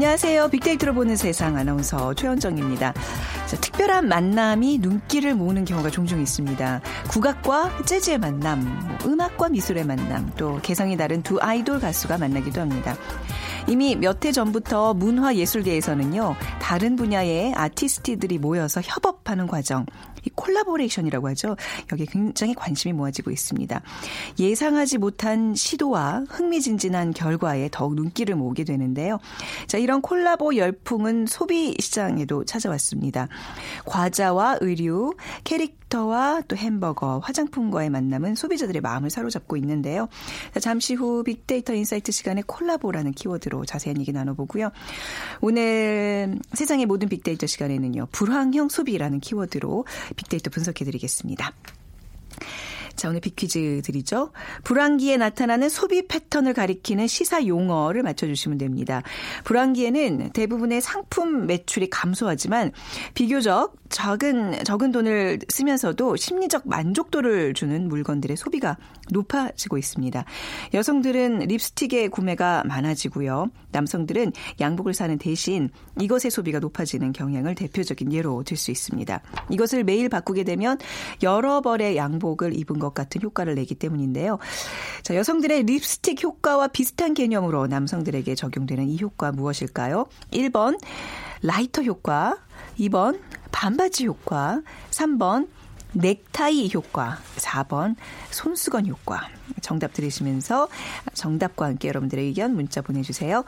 안녕하세요. 빅데이터로 보는 세상 아나운서 최현정입니다. 자, 특별한 만남이 눈길을 모으는 경우가 종종 있습니다. 국악과 재즈의 만남, 뭐 음악과 미술의 만남, 또 개성이 다른 두 아이돌 가수가 만나기도 합니다. 이미 몇 해 전부터 문화예술계에서는요, 다른 분야의 아티스트들이 모여서 협업하는 과정, 이 콜라보레이션이라고 하죠. 여기에 굉장히 관심이 모아지고 있습니다. 예상하지 못한 시도와 흥미진진한 결과에 더욱 눈길을 모으게 되는데요. 자, 이런 콜라보 열풍은 소비 시장에도 찾아왔습니다. 과자와 의류, 캐릭터 와 또 햄버거, 화장품과의 만남은 소비자들의 마음을 사로잡고 있는데요. 자, 잠시 후 빅데이터 인사이트 시간에 콜라보라는 키워드로 자세한 얘기 나눠보고요. 오늘 세상의 모든 빅데이터 시간에는요. 불황형 소비라는 키워드로 빅데이터 분석해드리겠습니다. 자, 오늘 빅퀴즈 드리죠. 불황기에 나타나는 소비 패턴을 가리키는 시사 용어를 맞춰주시면 됩니다. 불황기에는 대부분의 상품 매출이 감소하지만 비교적 적은, 적은 돈을 쓰면서도 심리적 만족도를 주는 물건들의 소비가 높아지고 있습니다. 여성들은 립스틱의 구매가 많아지고요. 남성들은 양복을 사는 대신 이것의 소비가 높아지는 경향을 대표적인 예로 들 수 있습니다. 이것을 매일 바꾸게 되면 여러 벌의 양복을 입은 것 같은 효과를 내기 때문인데요. 자, 여성들의 립스틱 효과와 비슷한 개념으로 남성들에게 적용되는 이 효과 무엇일까요? 1번 라이터 효과, 2번 반바지 효과, 3번 넥타이 효과, 4번 손수건 효과. 정답 들으시면서 정답과 함께 여러분들의 의견 문자 보내주세요.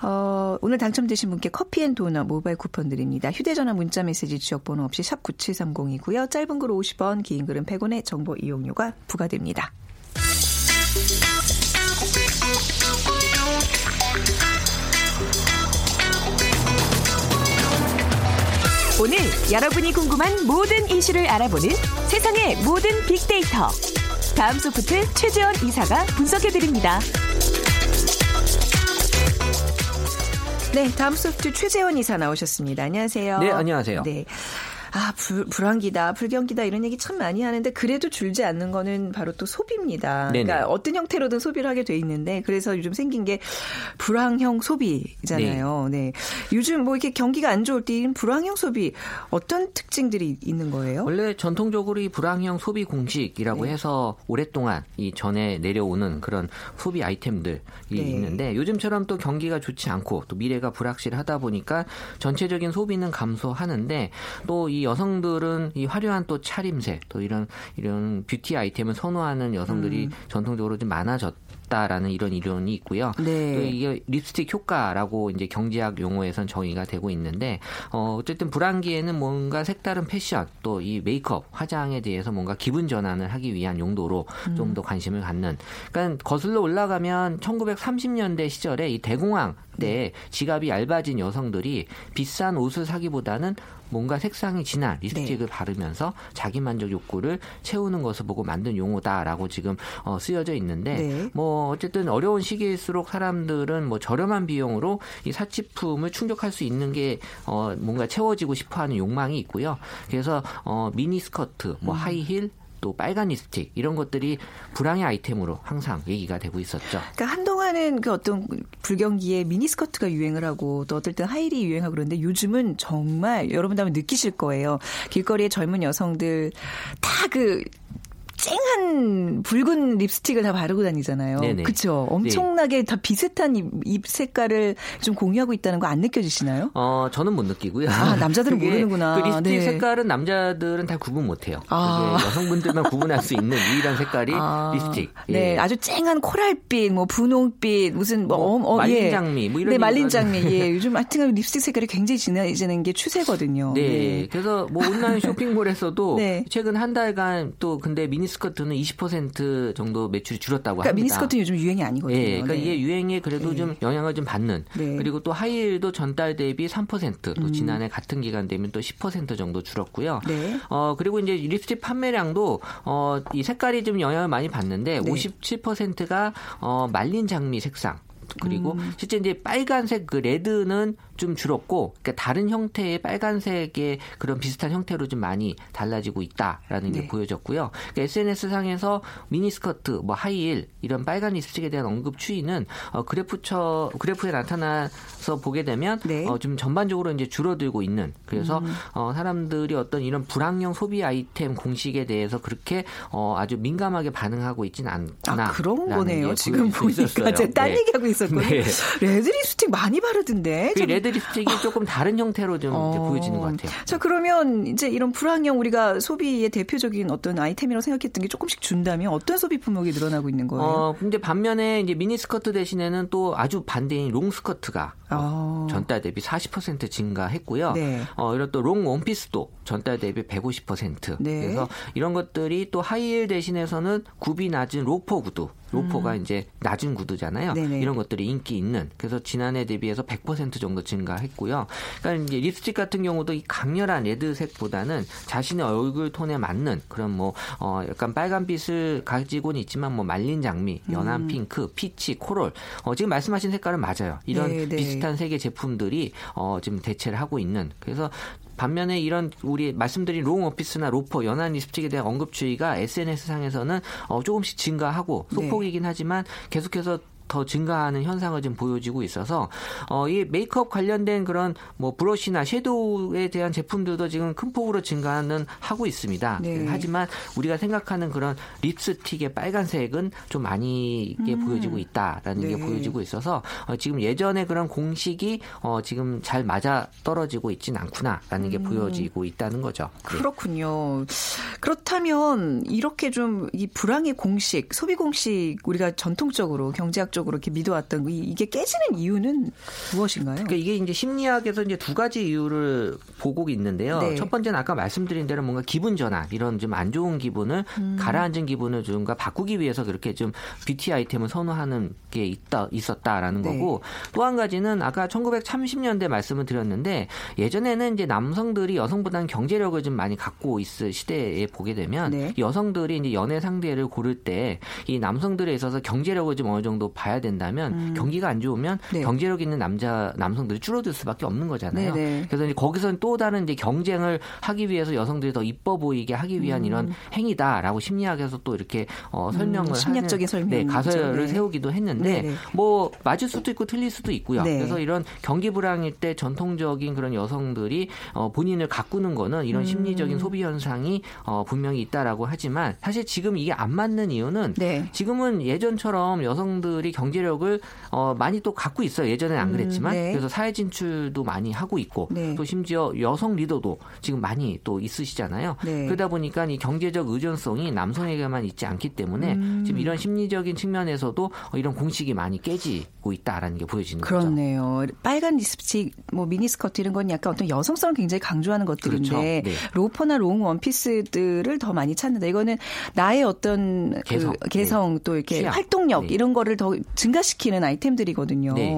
어, 오늘 당첨되신 분께 커피앤도넛 모바일 쿠폰 드립니다. 휴대전화 문자 메시지 지역번호 없이 샵 9730이고요. 짧은 글 50원, 긴 글은 100원의 정보 이용료가 부과됩니다. 오늘 여러분이 궁금한 모든 이슈를 알아보는 세상의 모든 빅데이터. 다음 소프트 최재원 이사가 분석해드립니다. 네, 다음 소프트 최재원 이사 나오셨습니다. 안녕하세요. 네, 안녕하세요. 네. 아, 불, 불황기다, 불경기다 이런 얘기 참 많이 하는데 그래도 줄지 않는 거는 바로 또 소비입니다. 네네. 그러니까 어떤 형태로든 소비를 하게 돼 있는데 그래서 요즘 생긴 게 불황형 소비잖아요. 네. 요즘 뭐 이렇게 경기가 안 좋을 때인 불황형 소비 어떤 특징들이 있는 거예요? 원래 전통적으로 이 불황형 소비 공식이라고 네. 해서 오랫동안 이 전에 내려오는 그런 소비 아이템들이 네. 있는데 요즘처럼 또 경기가 좋지 않고 또 미래가 불확실하다 보니까 전체적인 소비는 감소하는데 또이 여성들은 이 화려한 또 차림새 또 이런 이런 뷰티 아이템을 선호하는 여성들이 음. 전통적으로 좀 많아졌. 다라는 이런 이론이 있고요. 네. 또 이게 립스틱 효과라고 이제 경제학 용어에선 정의가 되고 있는데 어 어쨌든 불황기에는 뭔가 색다른 패션 또 이 메이크업 화장에 대해서 뭔가 기분 전환을 하기 위한 용도로 좀더 관심을 갖는 그러니까 거슬러 올라가면 1930년대 시절에 이 대공황 때 지갑이 얇아진 여성들이 비싼 옷을 사기보다는 뭔가 색상이 진한 립스틱을 바르면서 자기 만족 욕구를 채우는 것을 보고 만든 용어다라고 지금 어, 쓰여져 있는데 네. 뭐 어쨌든 어려운 시기일수록 사람들은 뭐 저렴한 비용으로 이 사치품을 충족할 수 있는 게 어, 뭔가 채워지고 싶어하는 욕망이 있고요. 그래서 어, 미니 스커트, 뭐 하이힐 또 빨간 립스틱 이런 것들이 불황의 아이템으로 항상 얘기가 되고 있었죠. 그러니까 한동안은 그 어떤 불경기에 미니스커트가 유행을 하고 또 어떨 땐 하이힐이 유행하고 그러는데 요즘은 정말 여러분도 한번 느끼실 거예요. 길거리에 젊은 여성들 다그 쨍한 붉은 립스틱을 다 바르고 다니잖아요. 그렇죠. 엄청나게 다 비슷한 입, 입 색깔을 좀 공유하고 있다는 거 안 느껴지시나요? 어, 저는 못 느끼고요. 아, 남자들은 모르는구나. 그 립스틱 네. 색깔은 남자들은 다 구분 못 해요. 아. 여성분들만 구분할 수 있는 유일한 색깔이 아, 립스틱. 네, 예. 아주 쨍한 코랄빛, 뭐 분홍빛, 무슨 뭐, 뭐 어, 어, 말린 예. 장미, 뭐 이런 네, 말린 장미. 예, 요즘 하여튼 립스틱 색깔이 굉장히 진해지는 게 추세거든요. 네. 그래서 뭐 온라인 쇼핑몰에서도 네. 최근 한 달간 또 근데 미니 스커트는 20% 정도 매출이 줄었다고 그러니까 합니다. 미니스커트는 요즘 유행이 아니거든요. 예, 그러니까 네. 이게 유행에 그래도 네. 좀 영향을 좀 받는 네. 그리고 또 하이힐도 전달 대비 3%또 음. 지난해 같은 기간 되면 또 10% 정도 줄었고요. 네. 어 그리고 이제 립스틱 판매량도 어 이 색깔이 좀 영향을 많이 받는데 네. 57%가 어 말린 장미 색상 그리고 음. 실제 이제 빨간색 그 레드는 좀 줄었고 그러니까 다른 형태의 빨간색의 그런 비슷한 형태로 좀 많이 달라지고 있다라는 게 네. 보여졌고요. 그러니까 SNS 상에서 미니스커트, 뭐 하이힐 이런 빨간 립스틱에 대한 언급 추이는 어, 그래프처 그래프에 나타나서 보게 되면 네. 음. 어, 좀 전반적으로 이제 줄어들고 있는 그래서 어, 사람들이 어떤 이런 불황형 소비 아이템 공식에 대해서 그렇게 어, 아주 민감하게 반응하고 있지는 않구나. 아, 그런 거네요. 지금 보니까 있었어요. 제딴 네. 얘기하고 있었거든요. 네. 레드 립스틱 많이 바르던데. 그 좀- 레드 립스틱이 조금 다른 형태로 좀 어. 보여지는 것 같아요. 자, 그러면 이제 이런 불황형 우리가 소비의 대표적인 어떤 아이템이라고 생각했던 게 조금씩 준다면 어떤 소비 품목이 늘어나고 있는 거예요? 어, 근데 반면에 이제 미니스커트 대신에는 또 아주 반대인 롱스커트가 어, 아. 전달 대비 40% 증가했고요. 네. 어, 이런 또 롱 원피스도 전달 대비 150%. 네. 그래서 이런 것들이 또 하이힐 대신에서는 굽이 낮은 로퍼 구두. 로퍼가 이제 낮은 구두잖아요. 음. 네네. 이런 것들이 인기 있는. 그래서 지난해 대비해서 100% 정도 증가했고요. 그러니까 이제 립스틱 같은 경우도 이 강렬한 레드색보다는 자신의 얼굴 톤에 맞는 그런 뭐 어, 약간 빨간빛을 가지고는 있지만 뭐 말린 장미, 연한 음. 핑크, 피치, 코랄. 어, 지금 말씀하신 색깔은 맞아요. 이런 네, 네. 비슷한 색의 제품들이 어, 지금 대체를 하고 있는. 그래서 반면에 이런 우리 말씀드린 롱 원피스나 로퍼 연한 립스틱에 대한 언급 추이가 SNS 상에서는 어, 조금씩 증가하고 네. 소폭이긴 하지만 계속해서 더 증가하는 현상을 좀 보여지고 있어서 어, 이 메이크업 관련된 그런 뭐 브러쉬나 섀도우에 대한 제품들도 지금 큰 폭으로 증가는 하고 있습니다. 네. 하지만 우리가 생각하는 그런 립스틱의 빨간색은 좀 많이 이게 보여지고 있다라는 게 네. 보여지고 있어서 어, 지금 예전에 그런 공식이 어, 지금 잘 맞아 떨어지고 있진 않구나라는 게 보여지고 있다는 거죠. 네. 그렇군요. 그렇다면 이렇게 좀 이 불황의 공식, 소비 공식 우리가 전통적으로 경제학적 으로 이렇게 믿어왔던 이- 이게 깨지는 이유는 무엇인가요? 그러니까 이게 이제 심리학에서 이제 두 가지 이유를 보고 있는데요. 네. 첫 번째는 아까 말씀드린 대로 뭔가 기분 전환, 이런 좀 안 좋은 기분을 음. 가라앉은 기분을 좀가 바꾸기 위해서 그렇게 좀 뷰티 아이템을 선호하는 게 있다 있었다라는 네. 거고 또 한 가지는 아까 1930년대 말씀을 드렸는데 예전에는 이제 남성들이 여성보다는 경제력을 좀 많이 갖고 있을 시대에 보게 되면 네. 여성들이 이제 연애 상대를 고를 때 이 남성들에 있어서 경제력을 좀 어느 정도 봐야 된다면 경기가 안 좋으면 음. 네. 경제력 있는 남자 남성들이 줄어들 수밖에 없는 거잖아요. 네네. 그래서 이제 거기서는 또 다른 이제 경쟁을 하기 위해서 여성들이 더 이뻐 보이게 하기 위한 이런 행위다라고 심리학에서 또 이렇게 어, 설명을 음, 심리학적인 하는 네. 가설을 네. 세우기도 했는데 네네. 뭐 맞을 수도 있고 틀릴 수도 있고요. 네. 그래서 이런 경기 불황일 때 전통적인 그런 여성들이 어, 본인을 가꾸는 거는 음. 이런 심리적인 소비 현상이 어, 분명히 있다라고 하지만 사실 지금 이게 안 맞는 이유는 네. 지금은 예전처럼 여성들이 경제력을 어, 많이 또 갖고 있어요. 예전에는 안 음, 그랬지만 네. 그래서 사회 진출도 많이 하고 있고 네. 또 심지어 여성 리더도 지금 많이 또 있으시잖아요. 네. 그러다 보니까 이 경제적 의존성이 남성에게만 있지 않기 때문에 음. 지금 이런 심리적인 측면에서도 어, 이런 공식이 많이 깨지고 있다라는 게 보여지는 거죠. 그렇네요. 빨간 립스틱, 뭐 미니스커트 이런 건 약간 어떤 여성성을 굉장히 강조하는 것들인데 그렇죠. 네. 로퍼나 롱 원피스들을 더 많이 찾는다. 이거는 나의 어떤 개성. 그 개성 또 이렇게 취향. 활동력 네. 이런 거를 더 증가시키는 아이템들이거든요. 네.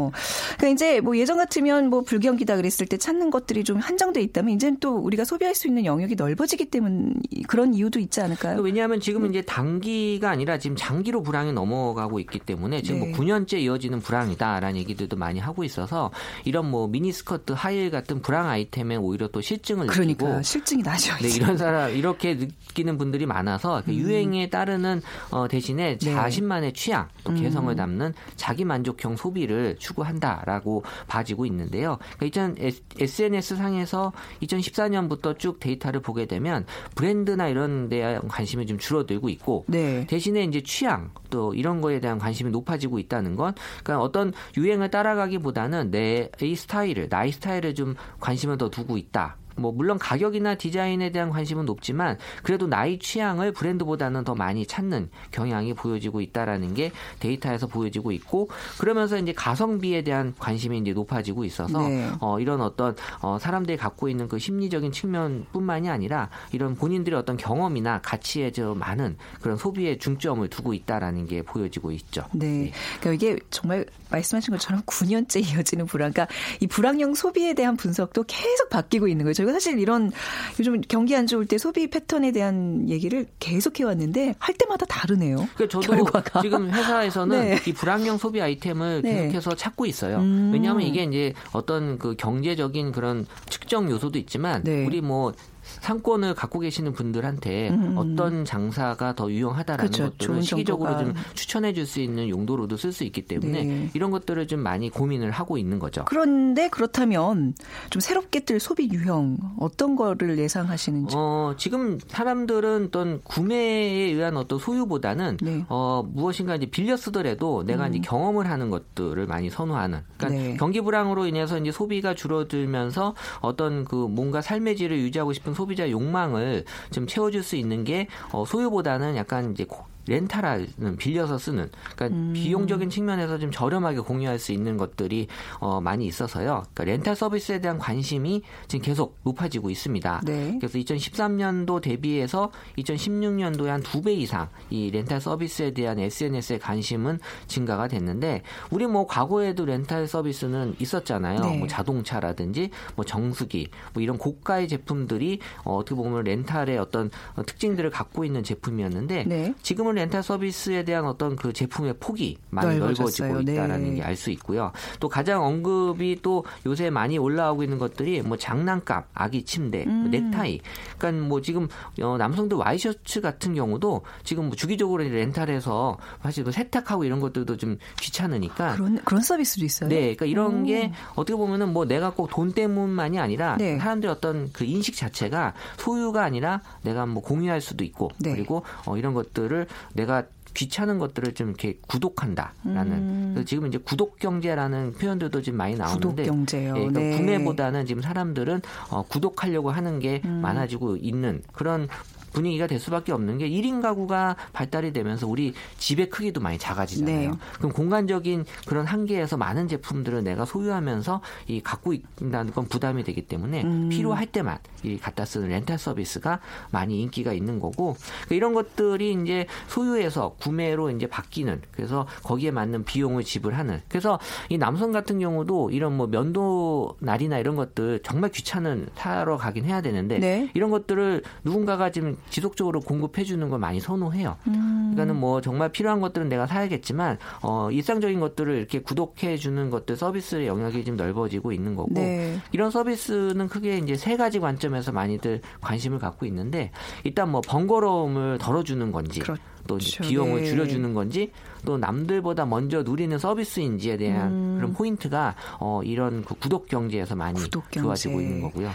그러니까 이제 뭐 예전 같으면 뭐 불경기다 그랬을 때 찾는 것들이 좀 한정돼 있다면 이제는 또 우리가 소비할 수 있는 영역이 넓어지기 때문 그런 이유도 있지 않을까요? 왜냐하면 지금 이제 단기가 아니라 지금 장기로 불황이 넘어가고 있기 때문에 지금 네. 뭐 9년째 이어지는 불황이다라는 얘기들도 많이 하고 있어서 이런 뭐 미니스커트, 하이힐 같은 불황 아이템에 오히려 또 실증을 그러니까 느끼고 실증이 나죠. 네. 이런 사람 이렇게 느끼는 분들이 많아서 그 유행에 따르는 어, 대신에 음. 네. 자신만의 취향 또 음. 개성을 담는 자기 만족형 소비를 추구한다라고 봐지고 있는데요. 그러니까 SNS 상에서 2014년부터 쭉 데이터를 보게 되면 브랜드나 이런 데에 대한 관심이 좀 줄어들고 있고 네. 대신에 이제 취향 또 이런 거에 대한 관심이 높아지고 있다는 건 그러니까 어떤 유행을 따라가기보다는 내 이 스타일을 나의 스타일을 좀 관심을 더 두고 있다. 뭐 물론 가격이나 디자인에 대한 관심은 높지만 그래도 나의 취향을 브랜드보다는 더 많이 찾는 경향이 보여지고 있다라는 게 데이터에서 보여지고 있고 그러면서 이제 가성비에 대한 관심이 이제 높아지고 있어서 네. 어 이런 어떤 어 사람들이 갖고 있는 그 심리적인 측면뿐만이 아니라 이런 본인들의 어떤 경험이나 가치에 저 많은 그런 소비에 중점을 두고 있다라는 게 보여지고 있죠. 네. 그러니까 이게 정말 말씀하신 것처럼 9년째 이어지는 불황. 그러니까 이 불황형 소비에 대한 분석도 계속 바뀌고 있는 거예요. 저희가 사실 이런 요즘 경기 안 좋을 때 소비 패턴에 대한 얘기를 계속 해왔는데 할 때마다 다르네요. 그 저도 결과가. 지금 회사에서는 네. 이 불황형 소비 아이템을 네. 계속해서 찾고 있어요. 음. 왜냐하면 이게 이제 어떤 그 경제적인 그런 측정 요소도 있지만 네. 우리 뭐 상권을 갖고 계시는 분들한테 음, 음. 어떤 장사가 더 유용하다라는 그렇죠. 것들을 시기적으로 정보가. 좀 추천해 줄 수 있는 용도로도 쓸 수 있기 때문에 네. 이런 것들을 좀 많이 고민을 하고 있는 거죠. 그런데 그렇다면 좀 새롭게 뜰 소비 유형 어떤 거를 예상하시는지. 어, 지금 사람들은 어떤 구매에 의한 어떤 소유보다는 네. 어, 무엇인가 이제 빌려 쓰더라도 내가 이제 경험을 하는 것들을 많이 선호하는. 그러니까 네. 경기 불황으로 인해서 이제 소비가 줄어들면서 어떤 그 뭔가 삶의 질을 유지하고 싶은 소비자 욕망을 좀 채워줄 수 있는 게 어, 소유보다는 약간 이제 고- 렌탈하는 빌려서 쓰는 그러니까 음. 비용적인 측면에서 좀 저렴하게 공유할 수 있는 것들이 어, 많이 있어서요. 그러니까 렌탈 서비스에 대한 관심이 지금 계속 높아지고 있습니다. 네. 그래서 2013년도 대비해서 2016년도에 한 두 배 이상 이 렌탈 서비스에 대한 SNS의 관심은 증가가 됐는데 우리 뭐 과거에도 렌탈 서비스는 있었잖아요. 네. 뭐 자동차라든지 뭐 정수기 뭐 이런 고가의 제품들이 어, 어떻게 보면 렌탈의 어떤 어, 특징들을 갖고 있는 제품이었는데 네. 지금은 렌탈 서비스에 대한 어떤 그 제품의 폭이 많이 넓어졌어요. 넓어지고 있다라는 네. 게알 수 있고요. 또 가장 언급이 또 요새 많이 올라오고 있는 것들이 뭐 장난감, 아기 침대, 뭐 음. 넥타이. 그러니까 뭐 지금 어, 남성들 와이셔츠 같은 경우도 지금 뭐 주기적으로 렌탈해서 사실 뭐 세탁하고 이런 것들도 좀 귀찮으니까 그런 그런 서비스도 있어요. 네, 그러니까 이런 오. 게 어떻게 보면은 뭐 내가 꼭 돈 때문만이 아니라 네. 사람들의 어떤 그 인식 자체가 소유가 아니라 내가 뭐 공유할 수도 있고 네. 그리고 어, 이런 것들을 내가 귀찮은 것들을 좀 이렇게 구독한다라는 음. 그래서 지금 이제 구독 경제라는 표현들도 지금 많이 나오는데 구독 경제요. 예, 그러니까 네. 구매보다는 지금 사람들은 어, 구독하려고 하는 게 음. 많아지고 있는 그런 분위기가 될 수밖에 없는 게 1인 가구가 발달이 되면서 우리 집의 크기도 많이 작아지잖아요. 네. 그럼 공간적인 그런 한계에서 많은 제품들을 내가 소유하면서 이 갖고 있다는 건 부담이 되기 때문에 음. 필요할 때만 이 갖다 쓰는 렌탈 서비스가 많이 인기가 있는 거고 그러니까 이런 것들이 이제 소유에서 구매로 이제 바뀌는 그래서 거기에 맞는 비용을 지불하는 그래서 이 남성 같은 경우도 이런 뭐 면도 날이나 이런 것들 정말 귀찮은 사러 가긴 해야 되는데 네. 이런 것들을 누군가가 지금 지속적으로 공급해 주는 걸 많이 선호해요. 음. 그러니까는 뭐 정말 필요한 것들은 내가 사야겠지만 어 일상적인 것들을 이렇게 구독해 주는 것들 서비스의 영역이 좀 넓어지고 있는 거고 네. 이런 서비스는 크게 이제 세 가지 관점에서 많이들 관심을 갖고 있는데 일단 뭐 번거로움을 덜어주는 건지 그렇죠. 또 이제 비용을 네. 줄여주는 건지 또 남들보다 먼저 누리는 서비스인지에 대한 음. 그런 포인트가 어 이런 그 구독 경제에서 많이 구독 경제. 좋아지고 있는 거고요.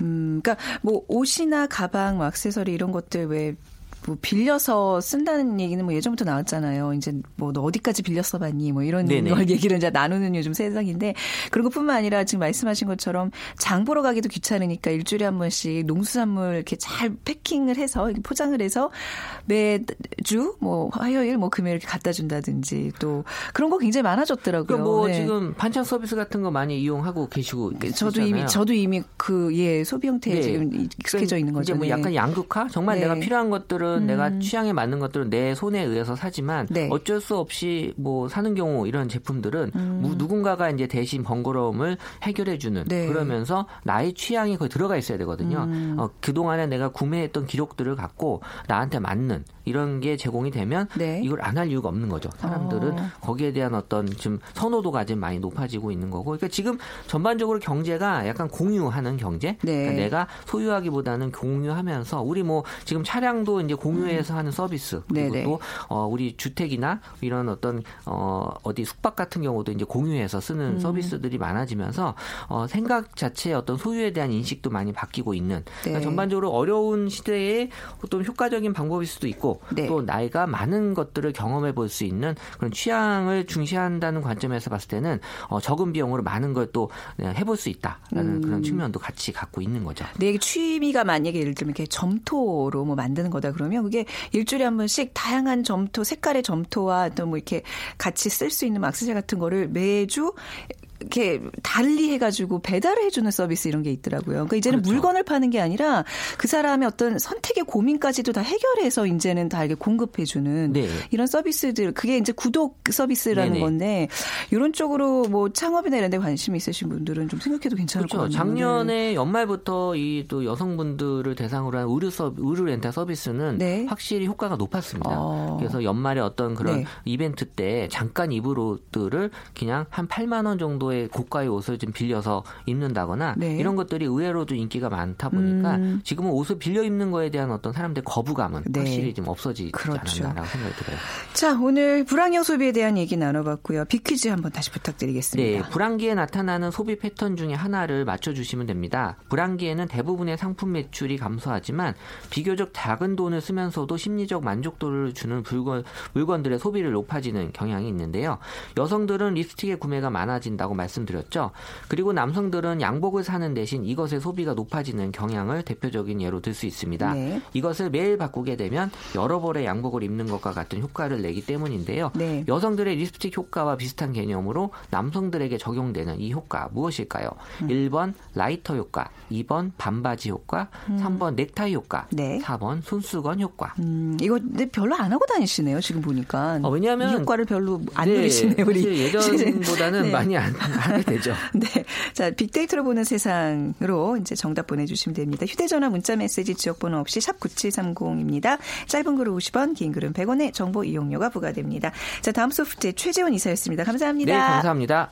음, 그러니까 뭐 옷이나 가방, 뭐 액세서리 이런 것들 왜 뭐 빌려서 쓴다는 얘기는 뭐 예전부터 나왔잖아요. 이제 뭐 너 어디까지 빌려 써봤니? 뭐 이런 네네. 걸 얘기를 이제 나누는 요즘 세상인데 그런 것뿐만 아니라 지금 말씀하신 것처럼 장 보러 가기도 귀찮으니까 일주일에 한 번씩 농수산물 이렇게 잘 패킹을 해서 이렇게 포장을 해서 매주 뭐 화요일 뭐 금요일 이렇게 갖다 준다든지 또 그런 거 굉장히 많아졌더라고요. 그러니까 뭐 네. 지금 반찬 서비스 같은 거 많이 이용하고 계시고 저도 이미. 저도 이미 그 예 소비 형태에 네. 지금 익숙해져 있는 거죠. 이제 뭐 네. 약간 양극화? 정말 네. 내가 필요한 것들은 어떤 내가 취향에 맞는 것들은 내 손에 의해서 사지만 네. 어쩔 수 없이 뭐 사는 경우 이런 제품들은 무- 누군가가 이제 대신 번거로움을 해결해 주는 네. 그러면서 나의 취향이 거기 들어가 있어야 되거든요. 어, 그동안에 내가 구매했던 기록들을 갖고 나한테 맞는 이런 게 제공이 되면 네. 이걸 안 할 이유가 없는 거죠. 사람들은 어. 거기에 대한 어떤 좀 선호도가 지금 많이 높아지고 있는 거고. 그러니까 지금 전반적으로 경제가 약간 공유하는 경제. 네. 그러니까 내가 소유하기보다는 공유하면서 우리 뭐 지금 차량도 이제 공유해서 하는 서비스 그리고 네네. 또 어, 우리 주택이나 이런 어떤 어, 어디 숙박 같은 경우도 이제 공유해서 쓰는 음. 서비스들이 많아지면서 어, 생각 자체의 어떤 소유에 대한 인식도 많이 바뀌고 있는 그러니까 네. 전반적으로 어려운 시대에 어떤 효과적인 방법일 수도 있고 네. 또 나이가 많은 것들을 경험해 볼 수 있는 그런 취향을 중시한다는 관점에서 봤을 때는 어, 적은 비용으로 많은 걸 또 해볼 수 있다라는 음. 그런 측면도 같이 갖고 있는 거죠. 내 취미가 만약에 예를 들면 이렇게 점토로 뭐 만드는 거다 그러면 그게 일주일에 한 번씩 다양한 점토 색깔의 점토와 또 뭐 이렇게 같이 쓸 수 있는 막스제 같은 거를 매주 이렇게 달리 해가지고 배달을 해주는 서비스 이런 게 있더라고요. 그러니까 이제는 그렇죠. 물건을 파는 게 아니라 그 사람의 어떤 선택의 고민까지도 다 해결해서 이제는 다 이렇게 공급해주는 네. 이런 서비스들 그게 이제 구독 서비스라는 네네. 건데 이런 쪽으로 뭐 창업이나 이런 데 관심 이 있으신 분들은 좀 생각해도 괜찮을 것 그렇죠. 같네요. 작년에 연말부터 이 또 여성분들을 대상으로 한 의류 서 의류 렌탈 서비스는 네. 확실히 효과가 높았습니다. 어. 그래서 연말에 어떤 그런 네. 이벤트 때 잠깐 입을 옷들을 그냥 한 8만 원 정도 의 고가의 옷을 좀 빌려서 입는다거나 네. 이런 것들이 의외로 좀 인기가 많다 보니까 음. 지금은 옷을 빌려 입는 거에 대한 어떤 사람들의 거부감은 네. 확실히 좀 없어지지 그렇죠. 않았나라고 생각이 들어요. 자, 오늘 불황형 소비에 대한 얘기 나눠봤고요. 빅퀴즈 한번 다시 네, 부탁드리겠습니다. 불황기에 나타나는 소비 패턴 중에 하나를 맞춰주시면 됩니다. 불황기에는 대부분의 상품 매출이 감소하지만 비교적 작은 돈을 쓰면서도 심리적 만족도를 주는 물건, 물건들의 소비를 높아지는 경향이 있는데요. 여성들은 립스틱의 구매가 많아진다고 말씀드렸죠. 그리고 남성들은 양복을 사는 대신 이것의 소비가 높아지는 경향을 대표적인 예로 들 수 있습니다. 네. 이것을 매일 바꾸게 되면 여러 벌의 양복을 입는 것과 같은 효과를 내기 때문인데요. 네. 여성들의 립스틱 효과와 비슷한 개념으로 남성들에게 적용되는 이 효과 무엇일까요? 음. 1번 라이터 효과, 2번 반바지 효과, 3번 넥타이 효과, 음. 네. 4번 손수건 효과. 음, 이거 근데 별로 안 하고 다니시네요, 지금 보니까. 어, 왜냐하면 이 효과를 별로 안 네, 누리시네요, 우리. 예전보다는 네. 많이 안 하게 되죠. 네. 자, 빅데이터로 보는 세상으로 이제 정답 보내주시면 됩니다. 휴대전화 문자 메시지 지역번호 없이 샵9730입니다. 짧은 글은 50원, 긴 글은 100원의 정보 이용료가 부과됩니다. 자, 다음 소프트의 최재원 이사였습니다. 감사합니다. 네, 감사합니다.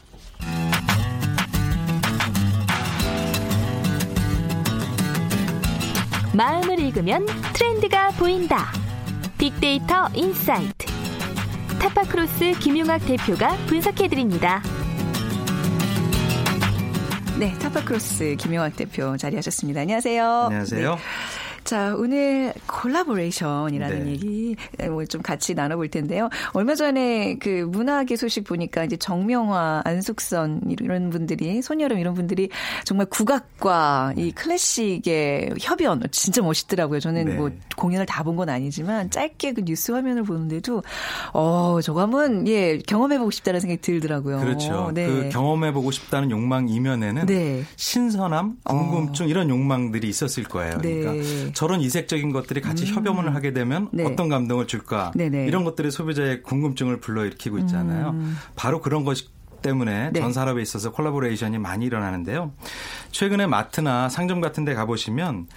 마음을 읽으면 트렌드가 보인다. 빅데이터 인사이트. 타파크로스 김용학 대표가 분석해드립니다. 네, 타파크로스 김용학 대표 자리하셨습니다. 안녕하세요. 안녕하세요. 네. 자, 오늘 콜라보레이션이라는 네. 얘기 뭐 좀 같이 나눠볼 텐데요. 얼마 전에 그 문화계 소식 보니까 이제 정명화, 안숙선 이런 분들이 손열음 이런 분들이 정말 국악과 이 클래식의 협연 진짜 멋있더라고요. 저는 네. 뭐 공연을 다 본 건 아니지만 짧게 그 뉴스 화면을 보는데도 어 저거 한번 예 경험해보고 싶다는 생각이 들더라고요. 그렇죠. 네. 그 경험해보고 싶다는 욕망 이면에는 네. 신선함, 궁금증 이런 욕망들이 있었을 거예요. 네. 그러니까 저런 이색적인 것들이 같이 협연을 하게 되면 네. 어떤 감동을 줄까 네네. 이런 것들이 소비자의 궁금증을 불러일으키고 있잖아요. 바로 그런 것이 때문에 음. 네. 전 산업에 있어서 콜라보레이션이 많이 일어나는데요. 최근에 마트나 상점 같은 데 가보시면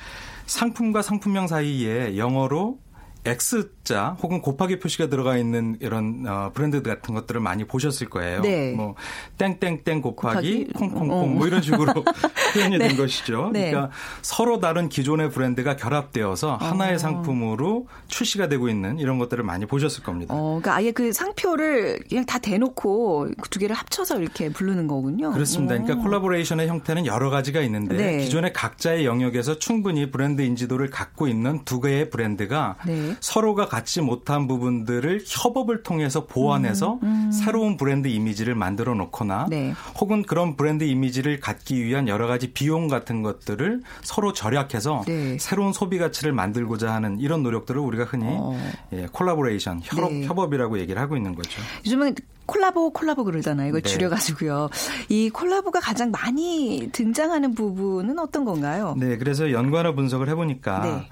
상품과 상품명 사이에 영어로 X자 혹은 곱하기 표시가 들어가 있는 이런 어, 브랜드 같은 것들을 많이 보셨을 거예요. 네. 뭐 땡땡땡 곱하기, 곱하기, 콩콩콩 어. 뭐 이런 식으로 표현이 된 것이죠. 네. 그러니까 서로 다른 기존의 브랜드가 결합되어서 하나의 상품으로 출시가 되고 있는 이런 것들을 많이 보셨을 겁니다. 어, 그러니까 아예 그 상표를 그냥 다 대놓고 두 개를 합쳐서 이렇게 부르는 거군요. 그렇습니다. 그러니까 오. 콜라보레이션의 형태는 여러 가지가 있는데 네. 기존의 각자의 영역에서 충분히 브랜드 인지도를 갖고 있는 두 개의 브랜드가 네. 서로가 갖지 못한 부분들을 협업을 통해서 보완해서 새로운 브랜드 이미지를 만들어 놓거나 음, 네. 혹은 그런 브랜드 이미지를 갖기 위한 여러 가지 비용 같은 것들을 서로 절약해서 네. 새로운 소비 가치를 만들고자 하는 이런 노력들을 우리가 흔히 어. 예, 콜라보레이션, 협업, 네. 협업이라고 얘기를 하고 있는 거죠. 요즘은 콜라보 콜라보 그러잖아요. 이걸 네. 줄여가지고요. 이 콜라보가 가장 많이 등장하는 부분은 어떤 건가요? 네, 그래서 연관어 분석을 해보니까 네.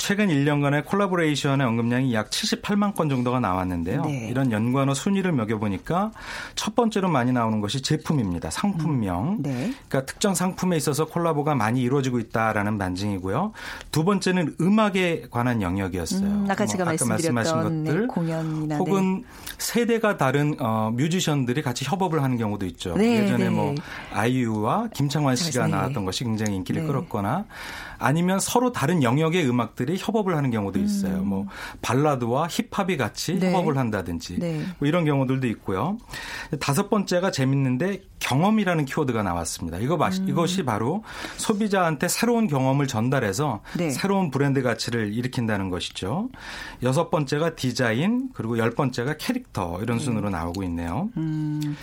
최근 1년간의 콜라보레이션의 언급량이 약 78만 건 정도가 나왔는데요. 네. 이런 연관어 순위를 매겨보니까 첫 번째로 많이 나오는 것이 제품입니다. 상품명. 네. 그러니까 특정 상품에 있어서 콜라보가 많이 이루어지고 있다라는 반증이고요. 두 번째는 음악에 관한 영역이었어요. 음, 아까 제가 뭐 말씀드렸던 말씀하신 네, 것들 공연이나 혹은 세대가 다른 어, 뮤지션들이 같이 협업을 하는 경우도 있죠. 네, 예전에 네. 뭐 아이유와 김창완 씨가 네. 나왔던 것이 굉장히 인기를 네. 끌었거나 아니면 서로 다른 영역의 음악들이 협업을 하는 경우도 있어요. 뭐 발라드와 힙합이 같이 네. 협업을 한다든지 네. 뭐 이런 경우들도 있고요. 다섯 번째가 재밌는데 경험이라는 키워드가 나왔습니다. 이거 마, 음. 이것이 바로 소비자한테 새로운 경험을 전달해서 네. 새로운 브랜드 가치를 일으킨다는 것이죠. 여섯 번째가 디자인 그리고 열 번째가 캐릭터 이런 순으로 나오고 있네요. 음.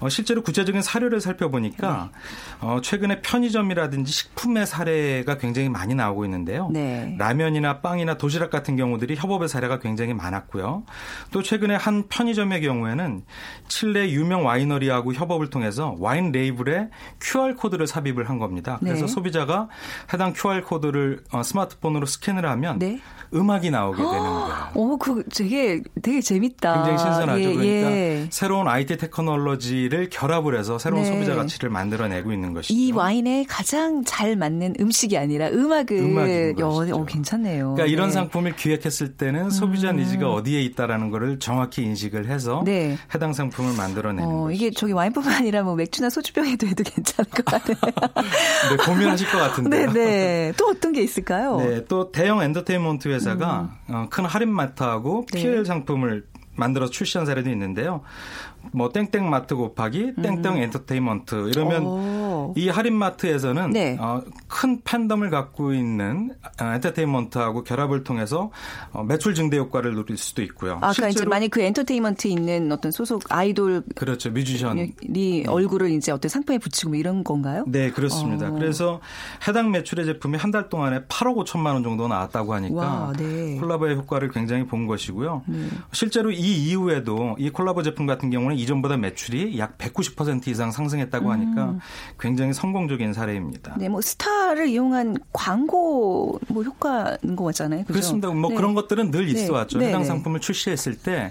어, 실제로 구체적인 사료를 살펴보니까 네. 어, 최근에 편의점이라든지 식품의 사례가 굉장히 많이 나오고 있는데요. 네. 라면이나 빵이나 도시락 같은 경우들이 협업의 사례가 굉장히 많았고요. 또 최근에 한 편의점의 경우에는 칠레 유명 와이너리하고 협업을 통해서 와인 레이블에 QR 코드를 삽입을 한 겁니다. 그래서 네. 소비자가 해당 QR 코드를 어, 스마트폰으로 스캔을 하면 네. 음악이 나오게 되는 거예요. 오, 그 되게 되게 재밌다. 굉장히 신선하죠. 예, 그러니까 예. 새로운 IT 테크놀로지를 결합을 해서 새로운 네. 소비자 가치를 만들어내고 있는 것이죠. 이 와인에 가장 잘 맞는 음식이 아니라 음악을 음악인 여, 것이죠. 어, 괜찮네요. 그러니까 이런 네. 음. 상품을 기획했을 때는 소비자 니즈가 어디에 있다라는 거를 정확히 인식을 해서 네. 해당 상품을 만들어내는 어. 이게 저기 와인뿐만 아니라 뭐 맥주나 소주병에도 해도 괜찮을 것 같아요. 네, 고민하실 것 같은데요. 네, 네. 또 어떤 게 있을까요? 네, 또 대형 엔터테인먼트 회사가 어, 큰 할인마트하고 음. 네. PL 상품을 만들어 출시한 사례도 있는데요. 뭐 땡땡 마트 곱하기 땡땡 엔터테인먼트 이러면 음. 오. 이 할인마트에서는 네. 어, 큰 팬덤을 갖고 있는 어, 엔터테인먼트하고 결합을 통해서 어, 매출 증대 효과를 누릴 수도 있고요. 아까 이제 실제로 만약 그 엔터테인먼트 있는 어떤 소속 아이돌이 그렇죠 뮤지션 얼굴을 이제 어떤 상품에 붙이고 뭐 이런 건가요? 네, 그렇습니다. 어. 그래서 해당 매출의 제품이 한 달 동안에 8억 5천만 원 정도 나왔다고 하니까 와, 네. 콜라보의 효과를 굉장히 본 것이고요. 실제로 이 이후에도 이 콜라보 제품 같은 경우는 이전보다 매출이 약 190% 이상 상승했다고 하니까 굉장히 성공적인 사례입니다. 음. 네, 뭐 스타를 이용한 광고 뭐 효과인 것 같잖아요. 그죠? 그렇습니다. 뭐 네. 그런 것들은 늘 네. 있어 왔죠. 네, 해당 네. 음. 상품을 출시했을 때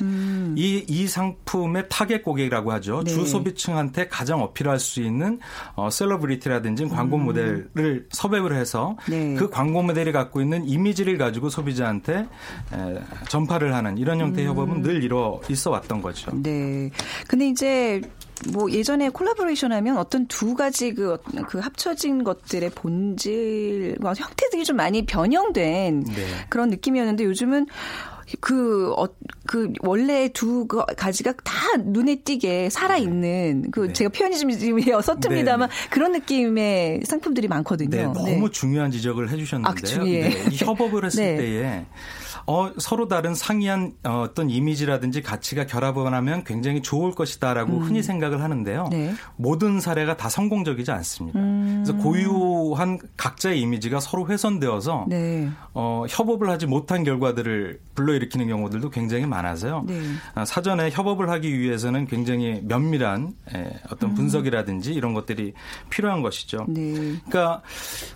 이이 상품의 타겟 고객이라고 하죠. 네. 주 소비층한테 가장 어필할 수 있는 어, 셀러브리티라든지 광고 모델을 섭외를 해서 음. 네. 그 광고 모델이 갖고 있는 이미지를 가지고 소비자한테 에, 전파를 하는 이런 형태의 협업은 늘 이루어 있어 왔던 거죠. 네. 근데 이제 뭐 예전에 콜라보레이션 하면 어떤 두 가지 그, 그 합쳐진 것들의 본질과 형태들이 좀 많이 변형된 네. 그런 느낌이었는데 요즘은 그, 어, 그, 원래 두 거- 가지가 다 눈에 띄게 살아있는, 그, 네. 제가 표현이 좀 지금 서툽니다만 네, 그런 느낌의 상품들이 많거든요. 네, 너무 중요한 지적을 아, 해주셨는데요. 그 중에. 네, 이 협업을 했을 네. 때에 어, 서로 다른 상이한 어, 어떤 이미지라든지 가치가 결합을 하면 굉장히 좋을 것이다라고 흔히 생각을 하는데요. 음. 네. 모든 사례가 다 성공적이지 않습니다. 음. 그래서 고유한 각자의 이미지가 서로 훼손되어서 네. 어, 협업을 하지 못한 결과들을 불러일으키는 경우들도 굉장히 많아서요. 네. 아, 사전에 협업을 하기 위해서는 굉장히 면밀한 에, 어떤 분석이라든지 이런 것들이 필요한 것이죠. 음. 네. 그러니까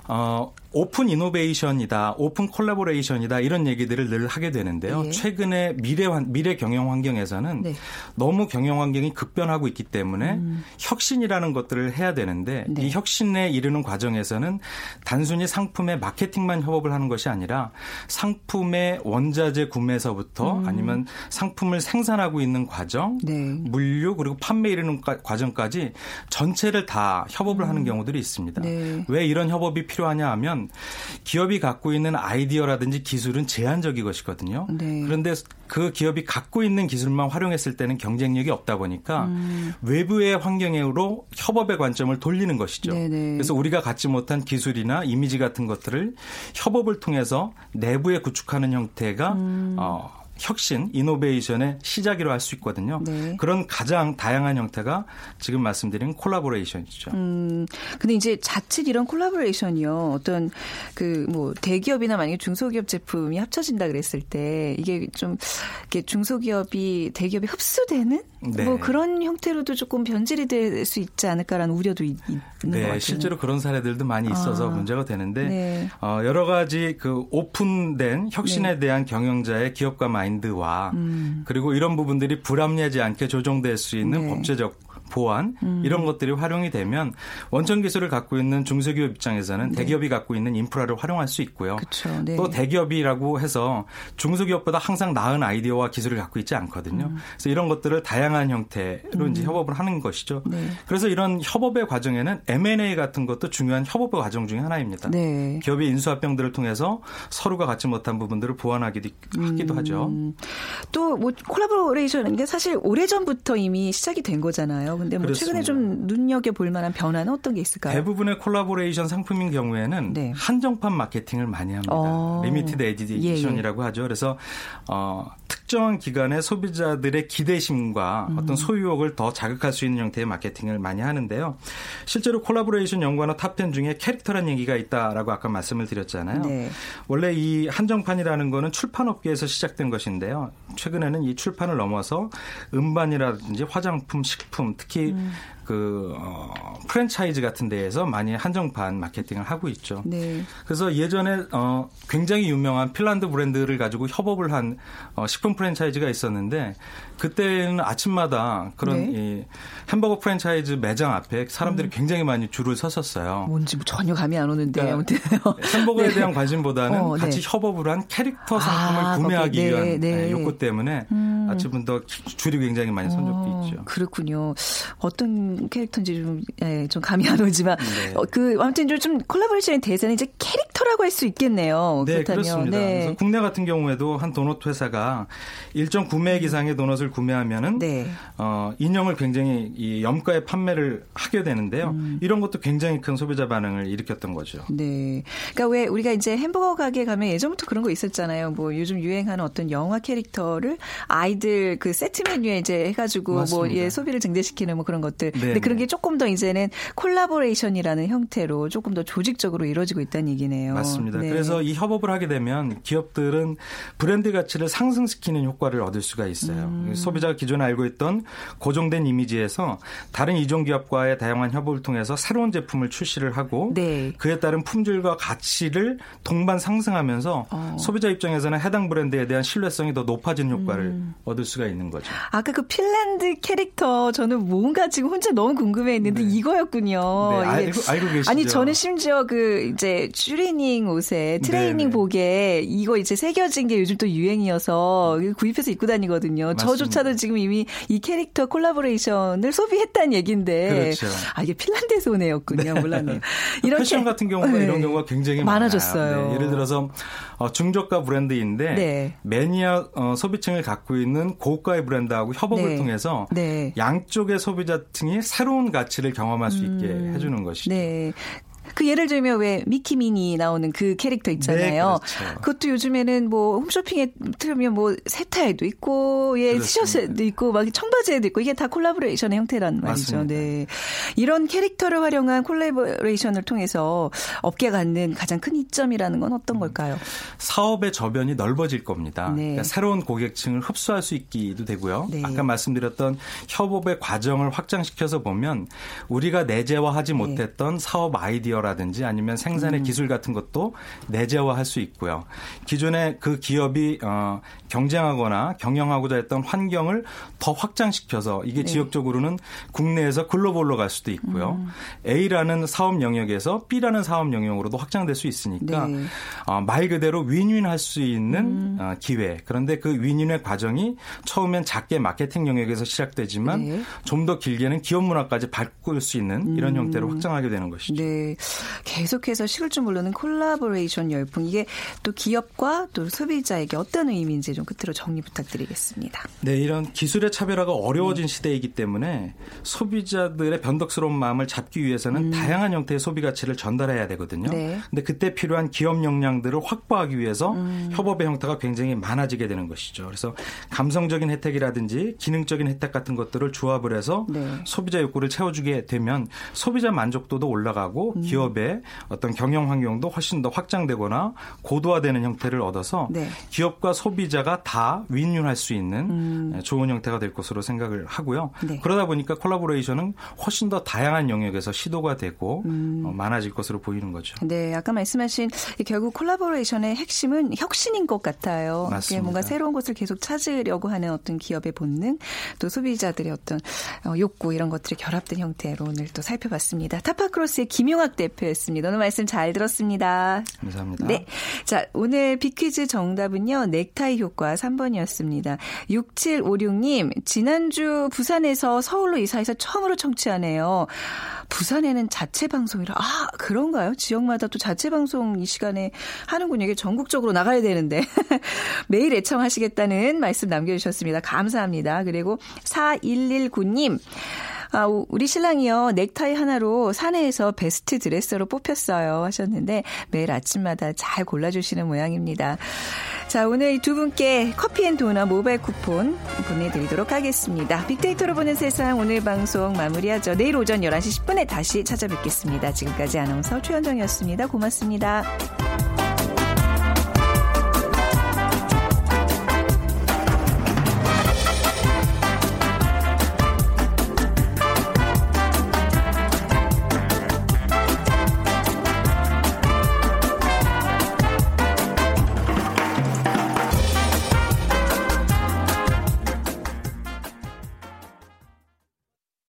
어, 오픈 이노베이션이다, 오픈 콜라보레이션이다 이런 얘기들을 늘 하게 되는데요. 예. 최근에 미래 환- 미래 경영 환경에서는 네. 음. 너무 경영 환경이 급변하고 있기 때문에 혁신이라는 것들을 해야 되는데 네. 이 혁신에 이르는 과정에서는 단순히 상품의 마케팅만 협업을 하는 것이 아니라 상품의 원자재 구매서부터 아니면 상품을 생산하고 있는 과정, 음. 네. 물류 그리고 판매 이르는 과- 과정까지 전체를 다 협업을 하는 경우들이 있습니다. 음. 네. 왜 이런 협업이 필요하냐 하면 기업이 갖고 있는 아이디어라든지 기술은 제한적인 것이거든요. 네. 그런데 그 기업이 갖고 있는 기술만 활용했을 때는 경쟁력이 없다 보니까 음. 외부의 환경으로 협업의 관점을 돌리는 것이죠. 네네. 그래서 우리가 갖지 못한 기술이나 이미지 같은 것들을 협업을 통해서 내부에 구축하는 형태가 음. 어, 혁신, 이노베이션의 시작이라고 할 수 있거든요. 네. 그런 가장 다양한 형태가 지금 말씀드린 콜라보레이션이죠. 음, 근데 이제 자칫 이런 콜라보레이션이요. 어떤 그 뭐 대기업이나 만약에 중소기업 제품이 합쳐진다 그랬을 때 이게 좀 이렇게 중소기업이 대기업이 흡수되는 네. 뭐 그런 형태로도 조금 변질이 될 수 있지 않을까라는 우려도 있, 는것 네, 같아요. 실제로 그런 사례들도 많이 있어서 아. 문제가 되는데 네. 어, 여러 가지 그 오픈된 혁신에 네. 대한 경영자의 기업가 마인드와 음. 그리고 이런 부분들이 불합리하지 않게 조정될 수 있는 네. 음. 법제적 보완 이런 것들이 활용이 되면 원천 기술을 갖고 있는 중소기업 입장에서는 대기업이 갖고 있는 인프라를 활용할 수 있고요. 네. 네. 또 대기업이라고 해서 중소기업보다 항상 나은 아이디어와 기술을 갖고 있지 않거든요. 음. 그래서 이런 것들을 다양한 형태로 이제 협업을 하는 것이죠. 네. 그래서 이런 협업의 과정에는 M&A 같은 것도 중요한 협업의 과정 중에 하나입니다. 네. 기업의 인수합병들을 통해서 서로가 갖지 못한 부분들을 보완하기도 하기도 하죠. 음, 또뭐 콜라보레이션 이게 사실 오래 전부터 이미 시작이 된 거잖아요. 근데 뭐 최근에. 좀 눈여겨 볼 만한 변화는 어떤 게 있을까요? 대부분의 콜라보레이션 상품인 경우에는 네. 한정판 마케팅을 많이 합니다. 어. limited 예, edition이라고 하죠. 그래서 어, 특 정한 기간에 소비자들의 기대심과 음. 어떤 소유욕을 더 자극할 수 있는 형태의 마케팅을 많이 하는데요. 실제로 콜라보레이션 연관어 탑10 중에 캐릭터란 얘기가 있다라고 아까 말씀을 드렸잖아요. 네. 원래 이 한정판이라는 거는 출판업계에서 시작된 것인데요. 최근에는 이 출판을 넘어서 음반이라든지 화장품, 식품, 특히 음. 그 어, 프랜차이즈 같은 데에서 많이 한정판 마케팅을 하고 있죠. 네. 그래서 예전에 어, 굉장히 유명한 핀란드 브랜드를 가지고 협업을 한 어, 식품 프랜차이즈가 있었는데 그때는 아침마다 그런 네. 이 햄버거 프랜차이즈 매장 앞에 사람들이 굉장히 많이 줄을 섰었어요. 뭔지 뭐 전혀 감이 안 오는데 그러니까 아무튼 햄버거에 네. 대한 관심보다는 어, 네. 같이 협업을 한 캐릭터 상품을 아, 구매하기 네, 위한 네. 네, 욕구 때문에 음. 아침부터 줄이 굉장히 많이 선 적도 어, 있죠. 그렇군요. 어떤 캐릭터인지 좀, 예, 좀 감이 안 오지만, 네. 어, 그, 아무튼 좀, 좀 콜라보레이션에 대해서는 이제 캐릭터라고 할 수 있겠네요. 네, 그렇다면. 그렇습니다. 네. 그래서 국내 같은 경우에도 한 도넛 회사가 일정 구매액 이상의 도넛을 구매하면은 네. 어, 인형을 굉장히 이 염가에 판매를 하게 되는데요. 음. 이런 것도 굉장히 큰 소비자 반응을 일으켰던 거죠. 네. 그러니까 왜 우리가 이제 햄버거 가게 가면 예전부터 그런 거 있었잖아요. 뭐 요즘 유행하는 어떤 영화 캐릭터를 아이들 그 세트 메뉴에 이제 해가지고 뭐 맞습니다. 예, 소비를 증대시키는 뭐 그런 것들. 네, 근데 그런 네. 게 조금 더 이제는 콜라보레이션이라는 형태로 조금 더 조직적으로 이루어지고 있다는 얘기네요. 맞습니다. 네. 그래서 이 협업을 하게 되면 기업들은 브랜드 가치를 상승시키는 효과를 얻을 수가 있어요. 음. 소비자가 기존에 알고 있던 고정된 이미지에서 다른 이종 기업과의 다양한 협업을 통해서 새로운 제품을 출시를 하고 네. 그에 따른 품질과 가치를 동반 상승하면서 어. 소비자 입장에서는 해당 브랜드에 대한 신뢰성이 더 높아지는 효과를 음. 얻을 수가 있는 거죠. 아까 그 핀란드 캐릭터 저는 뭔가 지금 혼자 너무 궁금해했는데 네. 이거였군요. 네, 알고, 알고 계시죠? 아니 저는 심지어 그 이제 트레이닝 옷에 트레이닝 네네. 복에 이거 이제 새겨진 게 요즘 또 유행이어서 이거 구입해서 입고 다니거든요. 맞습니다. 저 조차도 지금 이미 이 캐릭터 콜라보레이션을 소비했다는 얘기인데 그렇죠. 아 이게 핀란드에서 온 애였군요. 몰랐네요. 이렇게 패션 같은 경우가 네. 이런 경우가 굉장히 많아졌어요. 네, 예를 들어서 어, 중저가 브랜드인데 네. 매니아 어, 소비층을 갖고 있는 고가의 브랜드하고 협업을 네. 통해서 네. 양쪽의 소비자층이 새로운 가치를 경험할 수 있게 해주는 것이죠. 네. 그 예를 들면 왜 미키 미니 나오는 그 캐릭터 있잖아요. 네, 그렇죠. 그것도 요즘에는 뭐 홈쇼핑에 틀면 뭐 세타에도 있고 예 그렇습니다. 티셔츠에도 있고 막 청바지에도 있고 이게 다 콜라보레이션의 형태란 말이죠. 맞습니다. 네. 이런 캐릭터를 활용한 콜라보레이션을 통해서 업계가 갖는 가장 큰 이점이라는 건 어떤 걸까요? 사업의 저변이 넓어질 겁니다. 네. 그러니까 새로운 고객층을 흡수할 수 있기도 되고요. 네. 아까 말씀드렸던 협업의 과정을 확장시켜서 보면 우리가 내재화하지 네. 못했던 사업 아이디어 라든지 아니면 음. 생산의 기술 같은 것도 내재화할 수 있고요. 기존에 그 기업이 어, 경쟁하거나 경영하고자 했던 환경을 더 확장시켜서 이게 네. 지역적으로는 국내에서 글로벌로 갈 수도 있고요. 음. A라는 사업 영역에서 B라는 사업 영역으로도 확장될 수 있으니까 네. 어, 말 그대로 윈윈할 수 있는 음. 어, 기회. 그런데 그 윈윈의 과정이 처음엔 작게 마케팅 영역에서 시작되지만 네. 좀더 길게는 기업 문화까지 바꿀 수 있는 이런 형태로 확장하게 되는 것이죠. 음. 네. 계속해서 식을 줄 모르는 콜라보레이션 열풍. 이게 또 기업과 또 소비자에게 어떤 의미인지 좀 끝으로 정리 부탁드리겠습니다. 네, 이런 기술의 차별화가 어려워진 음. 시대이기 때문에 소비자들의 변덕스러운 마음을 잡기 위해서는 다양한 형태의 소비 가치를 전달해야 되거든요. 음. 네. 근데 그때 필요한 기업 역량들을 확보하기 위해서 음. 협업의 형태가 굉장히 많아지게 되는 것이죠. 그래서 감성적인 혜택이라든지 기능적인 혜택 같은 것들을 조합을 해서 네. 소비자 욕구를 채워주게 되면 소비자 만족도도 올라가고 기업 기업의 어떤 경영 환경도 훨씬 더 확장되거나 고도화되는 형태를 얻어서 네. 기업과 소비자가 다 윈윈할 수 있는 좋은 형태가 될 것으로 생각을 하고요. 음. 네. 그러다 보니까 콜라보레이션은 훨씬 더 다양한 영역에서 시도가 되고 음. 어, 많아질 것으로 보이는 거죠. 네, 아까 말씀하신 이 결국 콜라보레이션의 핵심은 혁신인 것 같아요. 맞습니다. 뭔가 새로운 것을 계속 찾으려고 하는 어떤 기업의 본능, 또 소비자들의 어떤 어, 욕구 이런 것들이 결합된 형태로 오늘 또 살펴봤습니다. 타파크로스의 김용학 대 표였습니다. 오늘 말씀 잘 들었습니다. 감사합니다. 네. 자, 오늘 비퀴즈 정답은요. 넥타이 효과 3번이었습니다. 6756님, 지난주 부산에서 서울로 이사해서 처음으로 청취하네요. 부산에는 자체 방송이라, 아, 그런가요? 지역마다 또 자체 방송 이 시간에 하는군요. 이게 전국적으로 나가야 되는데. 매일 애청하시겠다는 말씀 남겨주셨습니다. 감사합니다. 그리고 4119님, 아, 우- 우리 신랑이요. 넥타이 하나로 사내에서 베스트 드레서로 뽑혔어요. 하셨는데 매일 아침마다 잘 골라주시는 모양입니다. 자, 오늘 이두 분께 커피 and 도넛 모바일 쿠폰 보내드리도록 하겠습니다. 빅데이터로 보는 세상 오늘 방송 마무리하죠. 내일 오전 11시 10분에 다시 찾아뵙겠습니다. 지금까지 아나운서 최현정이었습니다. 고맙습니다.